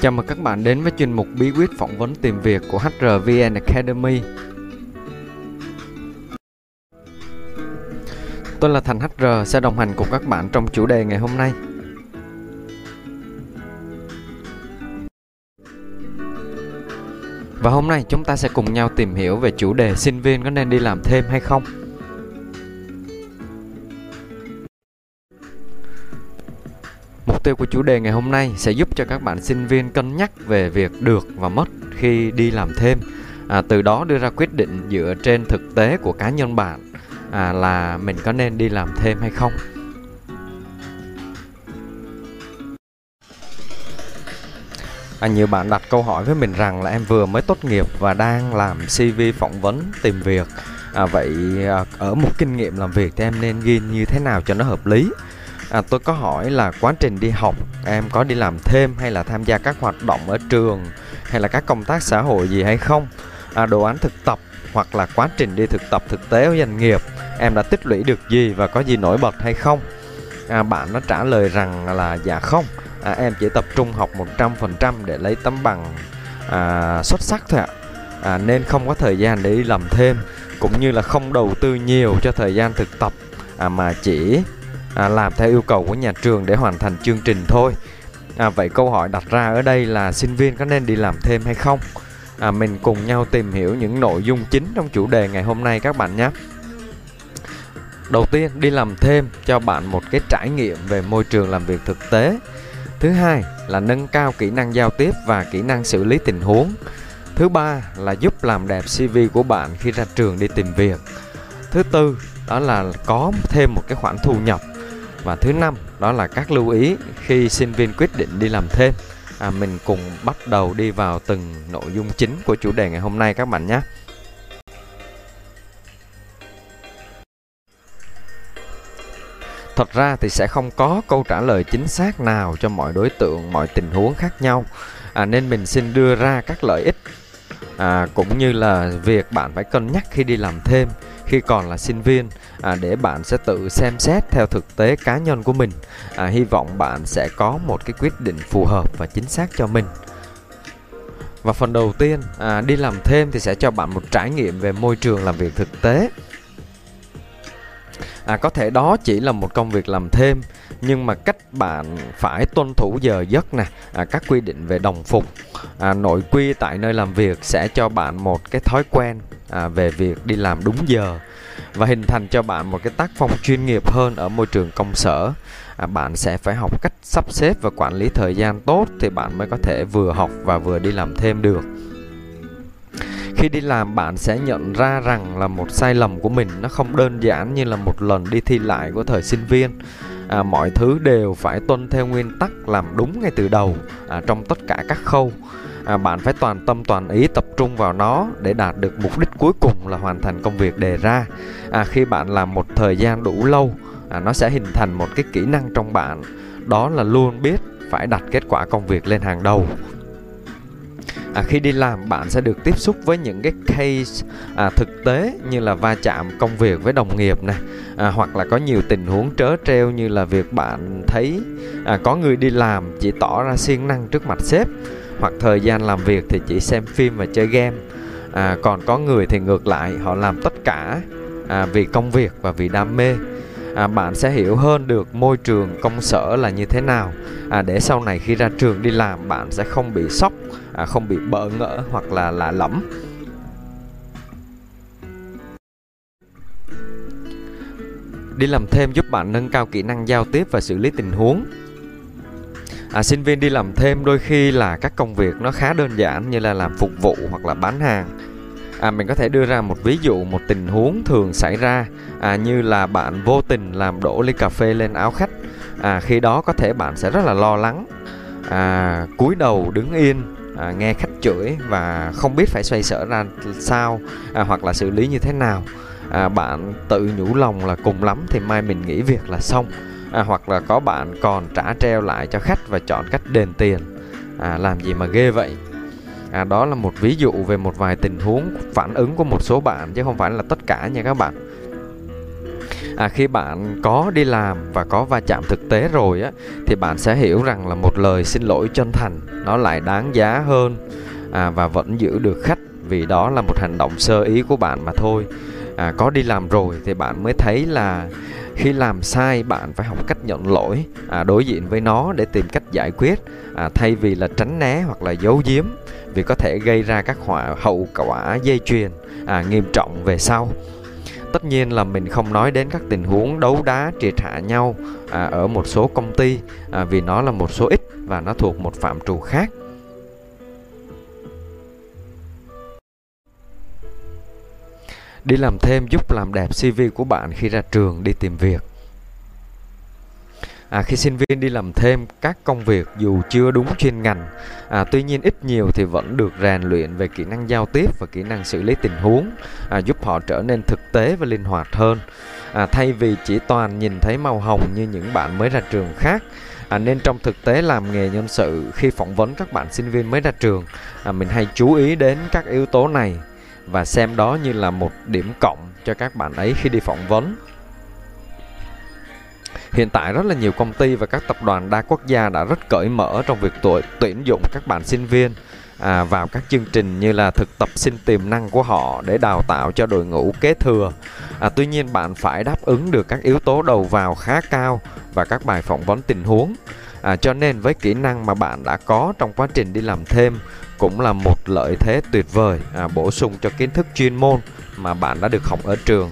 Chào mừng các bạn đến với chuyên mục bí quyết phỏng vấn tìm việc của HRVN Academy. Tôi là Thành HR sẽ đồng hành cùng các bạn trong chủ đề ngày hôm nay. Và hôm nay chúng ta sẽ cùng nhau tìm hiểu về chủ đề sinh viên có nên đi làm thêm hay không. Mục tiêu của chủ đề ngày hôm nay sẽ giúp cho các bạn sinh viên cân nhắc về việc được và mất khi đi làm thêm. À, từ đó đưa ra quyết định dựa trên thực tế của cá nhân bạn à, là mình có nên đi làm thêm hay không. À, nhiều bạn đặt câu hỏi với mình rằng là em vừa mới tốt nghiệp và đang làm CV phỏng vấn tìm việc. À, vậy à, ở một kinh nghiệm làm việc thì em nên ghi như thế nào cho nó hợp lý? À, tôi có hỏi là quá trình đi học em có đi làm thêm hay là tham gia các hoạt động ở trường hay là các công tác xã hội gì hay không? À, đồ án thực tập hoặc là quá trình đi thực tập thực tế ở doanh nghiệp em đã tích lũy được gì và có gì nổi bật hay không? À, bạn nó trả lời rằng là dạ không à, em chỉ tập trung học 100% để lấy tấm bằng à, xuất sắc thôi ạ à, nên không có thời gian để đi làm thêm cũng như là không đầu tư nhiều cho thời gian thực tập à, mà chỉ à, làm theo yêu cầu của nhà trường để hoàn thành chương trình thôi. À, vậy câu hỏi đặt ra ở đây là sinh viên có nên đi làm thêm hay không? À, mình cùng nhau tìm hiểu những nội dung chính trong chủ đề ngày hôm nay các bạn nhé. Đầu tiên đi làm thêm cho bạn một cái trải nghiệm về môi trường làm việc thực tế. Thứ hai là nâng cao kỹ năng giao tiếp và kỹ năng xử lý tình huống. Thứ ba là giúp làm đẹp cv của bạn khi ra trường đi tìm việc. Thứ tư đó là có thêm một cái khoản thu nhập và thứ năm đó là các lưu ý khi sinh viên quyết định đi làm thêm. À, mình cùng bắt đầu đi vào từng nội dung chính của chủ đề ngày hôm nay các bạn nhé. Thật ra thì sẽ không có câu trả lời chính xác nào cho mọi đối tượng mọi tình huống khác nhau. À, nên mình xin đưa ra các lợi ích. À, cũng như là việc bạn phải cân nhắc khi đi làm thêm khi còn là sinh viên à, để bạn sẽ tự xem xét theo thực tế cá nhân của mình. À, hy vọng bạn sẽ có một cái quyết định phù hợp và chính xác cho mình. Và phần đầu tiên à, đi làm thêm thì sẽ cho bạn một trải nghiệm về môi trường làm việc thực tế à, có thể đó chỉ là một công việc làm thêm nhưng mà cách bạn phải tuân thủ giờ giấc nè à, các quy định về đồng phục à, nội quy tại nơi làm việc sẽ cho bạn một cái thói quen à, về việc đi làm đúng giờ và hình thành cho bạn một cái tác phong chuyên nghiệp hơn ở môi trường công sở. À, bạn sẽ phải học cách sắp xếp và quản lý thời gian tốt thì bạn mới có thể vừa học và vừa đi làm thêm được khi đi làm bạn sẽ nhận ra rằng là một sai lầm của mình nó không đơn giản như là một lần đi thi lại của thời sinh viên. À, mọi thứ đều phải tuân theo nguyên tắc làm đúng ngay từ đầu à, trong tất cả các khâu. À, bạn phải toàn tâm toàn ý tập trung vào nó để đạt được mục đích cuối cùng là hoàn thành công việc đề ra. À, khi bạn làm một thời gian đủ lâu à, nó sẽ hình thành một cái kỹ năng trong bạn. Đó là luôn biết phải đặt kết quả công việc lên hàng đầu à, khi đi làm bạn sẽ được tiếp xúc với những cái case à, thực tế như là va chạm công việc với đồng nghiệp này à, hoặc là có nhiều tình huống trớ treo như là việc bạn thấy à, có người đi làm chỉ tỏ ra siêng năng trước mặt sếp hoặc thời gian làm việc thì chỉ xem phim và chơi game. À, còn có người thì ngược lại họ làm tất cả à, vì công việc và vì đam mê à, bạn sẽ hiểu hơn được môi trường công sở là như thế nào. À, để sau này khi ra trường đi làm bạn sẽ không bị sốc à, không bị bỡ ngỡ hoặc là lạ lẫm. Đi làm thêm giúp bạn nâng cao kỹ năng giao tiếp và xử lý tình huống. À, sinh viên đi làm thêm đôi khi là các công việc nó khá đơn giản như là làm phục vụ hoặc là bán hàng à, mình có thể đưa ra một ví dụ một tình huống thường xảy ra à, như là bạn vô tình làm đổ ly cà phê lên áo khách. À, khi đó có thể bạn sẽ rất là lo lắng. À, cúi đầu đứng yên à, nghe khách chửi và không biết phải xoay sở ra sao à, hoặc là xử lý như thế nào. À, bạn tự nhủ lòng là cùng lắm thì mai mình nghỉ việc là xong. À, hoặc là có bạn còn trả treo lại cho khách và chọn cách đền tiền. À, làm gì mà ghê vậy? À, đó là một ví dụ về một vài tình huống phản ứng của một số bạn chứ không phải là tất cả nha các bạn. À, khi bạn có đi làm và có va chạm thực tế rồi á thì bạn sẽ hiểu rằng là một lời xin lỗi chân thành nó lại đáng giá hơn. À, và vẫn giữ được khách vì đó là một hành động sơ ý của bạn mà thôi. À, có đi làm rồi thì bạn mới thấy là khi làm sai bạn phải học cách nhận lỗi à, đối diện với nó để tìm cách giải quyết à, thay vì là tránh né hoặc là giấu giếm vì có thể gây ra các họa hậu quả dây chuyền à, nghiêm trọng về sau tất nhiên là mình không nói đến các tình huống đấu đá triệt hạ nhau à, ở một số công ty à, vì nó là một số ít và nó thuộc một phạm trù khác đi làm thêm giúp làm đẹp CV của bạn khi ra trường đi tìm việc. À, khi sinh viên đi làm thêm các công việc dù chưa đúng chuyên ngành, à, tuy nhiên ít nhiều thì vẫn được rèn luyện về kỹ năng giao tiếp và kỹ năng xử lý tình huống, à, giúp họ trở nên thực tế và linh hoạt hơn. À, thay vì chỉ toàn nhìn thấy màu hồng như những bạn mới ra trường khác, à, nên trong thực tế làm nghề nhân sự khi phỏng vấn các bạn sinh viên mới ra trường, à, mình hay chú ý đến các yếu tố này và xem đó như là một điểm cộng cho các bạn ấy khi đi phỏng vấn. Hiện tại rất là nhiều công ty và các tập đoàn đa quốc gia đã rất cởi mở trong việc tuổi, tuyển dụng các bạn sinh viên à, vào các chương trình như là thực tập sinh tiềm năng của họ để đào tạo cho đội ngũ kế thừa. À, tuy nhiên bạn phải đáp ứng được các yếu tố đầu vào khá cao và các bài phỏng vấn tình huống. À, cho nên với kỹ năng mà bạn đã có trong quá trình đi làm thêm cũng là một lợi thế tuyệt vời à, bổ sung cho kiến thức chuyên môn mà bạn đã được học ở trường.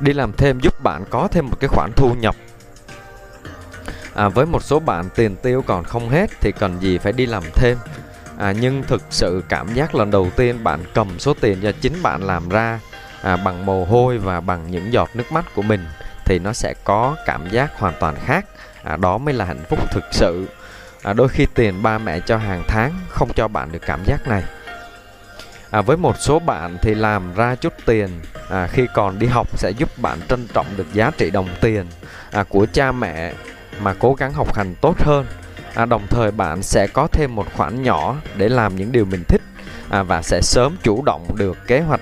Đi làm thêm giúp bạn có thêm một cái khoản thu nhập. À, với một số bạn tiền tiêu còn không hết thì cần gì phải đi làm thêm. À, nhưng thực sự cảm giác lần đầu tiên bạn cầm số tiền do chính bạn làm ra à, bằng mồ hôi và bằng những giọt nước mắt của mình thì nó sẽ có cảm giác hoàn toàn khác à, đó mới là hạnh phúc thực sự à, đôi khi tiền ba mẹ cho hàng tháng không cho bạn được cảm giác này à, với một số bạn thì làm ra chút tiền à, khi còn đi học sẽ giúp bạn trân trọng được giá trị đồng tiền à, của cha mẹ mà cố gắng học hành tốt hơn. À, đồng thời bạn sẽ có thêm một khoản nhỏ để làm những điều mình thích à, và sẽ sớm chủ động được kế hoạch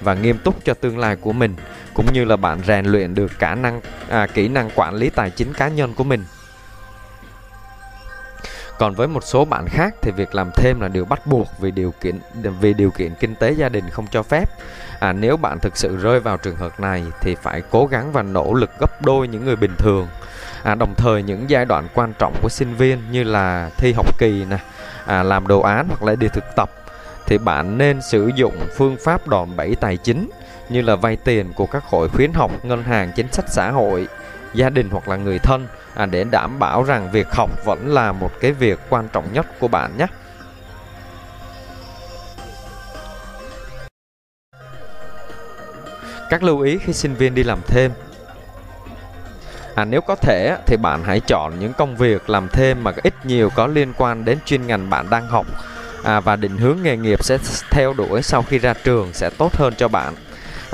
và nghiêm túc cho tương lai của mình cũng như là bạn rèn luyện được khả năng à, kỹ năng quản lý tài chính cá nhân của mình còn với một số bạn khác thì việc làm thêm là điều bắt buộc vì điều kiện vì điều kiện kinh tế gia đình không cho phép. À, nếu bạn thực sự rơi vào trường hợp này thì phải cố gắng và nỗ lực gấp đôi những người bình thường. À, đồng thời những giai đoạn quan trọng của sinh viên như là thi học kỳ nè, à, làm đồ án hoặc là đi thực tập thì bạn nên sử dụng phương pháp đòn bẩy tài chính như là vay tiền của các hội khuyến học, ngân hàng, chính sách xã hội, gia đình hoặc là người thân à, để đảm bảo rằng việc học vẫn là một cái việc quan trọng nhất của bạn nhé. Các lưu ý khi sinh viên đi làm thêm. À, nếu có thể thì bạn hãy chọn những công việc làm thêm mà ít nhiều có liên quan đến chuyên ngành bạn đang học. À, và định hướng nghề nghiệp sẽ theo đuổi sau khi ra trường sẽ tốt hơn cho bạn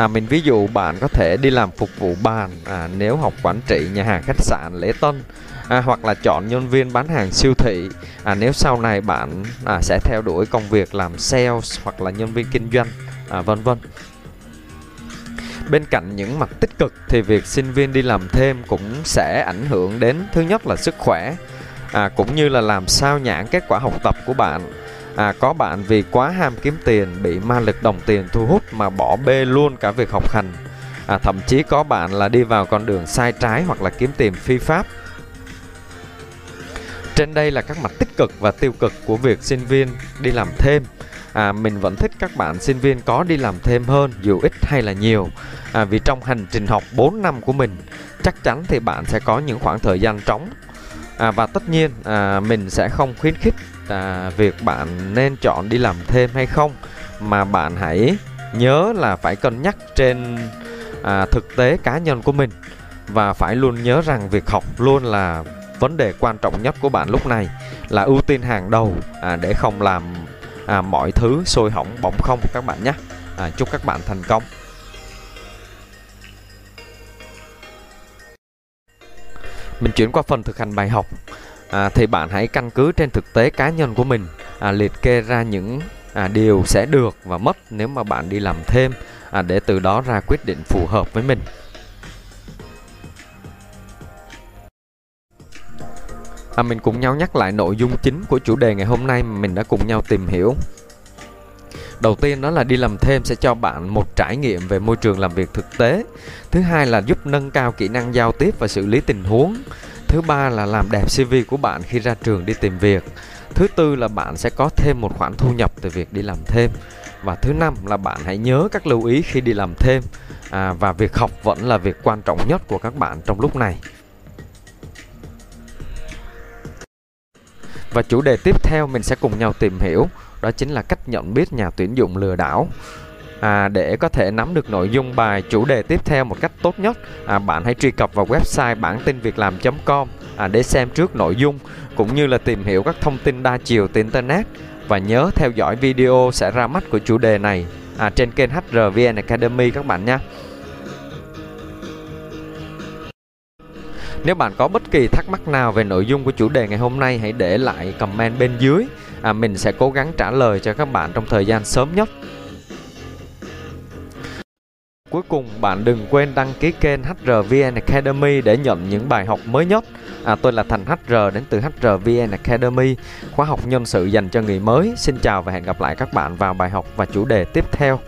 à, mình ví dụ bạn có thể đi làm phục vụ bàn à, nếu học quản trị nhà hàng khách sạn lễ tân à, hoặc là chọn nhân viên bán hàng siêu thị. À, nếu sau này bạn à, sẽ theo đuổi công việc làm sales hoặc là nhân viên kinh doanh à, vân vân. Bên cạnh những mặt tích cực thì việc sinh viên đi làm thêm cũng sẽ ảnh hưởng đến thứ nhất là sức khỏe à, cũng như là làm sao nhãn kết quả học tập của bạn à, có bạn vì quá ham kiếm tiền bị ma lực đồng tiền thu hút mà bỏ bê luôn cả việc học hành. À, thậm chí có bạn là đi vào con đường sai trái hoặc là kiếm tiền phi pháp. Trên đây là các mặt tích cực và tiêu cực của việc sinh viên đi làm thêm. À, mình vẫn thích các bạn sinh viên có đi làm thêm hơn dù ít hay là nhiều. À, vì trong hành trình học 4 năm của mình chắc chắn thì bạn sẽ có những khoảng thời gian trống. À, và tất nhiên à, mình sẽ không khuyến khích à, việc bạn nên chọn đi làm thêm hay không mà bạn hãy nhớ là phải cân nhắc trên à, thực tế cá nhân của mình và phải luôn nhớ rằng việc học luôn là vấn đề quan trọng nhất của bạn lúc này là ưu tiên hàng đầu à, để không làm à, mọi thứ sôi hỏng bỏng không các bạn nhé. À, chúc các bạn thành công. Mình chuyển qua phần thực hành bài học à, thì bạn hãy căn cứ trên thực tế cá nhân của mình à, liệt kê ra những à, điều sẽ được và mất nếu mà bạn đi làm thêm à, để từ đó ra quyết định phù hợp với mình. À, mình cùng nhau nhắc lại nội dung chính của chủ đề ngày hôm nay mà mình đã cùng nhau tìm hiểu. Đầu tiên đó là đi làm thêm sẽ cho bạn một trải nghiệm về môi trường làm việc thực tế. Thứ hai là giúp nâng cao kỹ năng giao tiếp và xử lý tình huống thứ ba là làm đẹp cv của bạn khi ra trường đi tìm việc. Thứ tư là bạn sẽ có thêm một khoản thu nhập từ việc đi làm thêm. Và thứ năm là bạn hãy nhớ các lưu ý khi đi làm thêm. À, và việc học vẫn là việc quan trọng nhất của các bạn trong lúc này. Và chủ đề tiếp theo mình sẽ cùng nhau tìm hiểu đó chính là cách nhận biết nhà tuyển dụng lừa đảo à, để có thể nắm được nội dung bài chủ đề tiếp theo một cách tốt nhất à, bạn hãy truy cập vào website bản tin việc làm.com à, để xem trước nội dung cũng như là tìm hiểu các thông tin đa chiều từ internet và nhớ theo dõi video sẽ ra mắt của chủ đề này à, trên kênh HRVN Academy các bạn nhé. Nếu bạn có bất kỳ thắc mắc nào về nội dung của chủ đề ngày hôm nay hãy để lại comment bên dưới. À, mình sẽ cố gắng trả lời cho các bạn trong thời gian sớm nhất. Cuối cùng bạn đừng quên đăng ký kênh HRVN Academy để nhận những bài học mới nhất. À, tôi là Thành HR đến từ HRVN Academy, khóa học nhân sự dành cho người mới. Xin chào và hẹn gặp lại các bạn vào bài học và chủ đề tiếp theo.